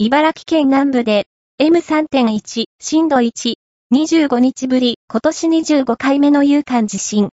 茨城県南部で M3.1 震度1、25日ぶり、今年25回目の有感地震。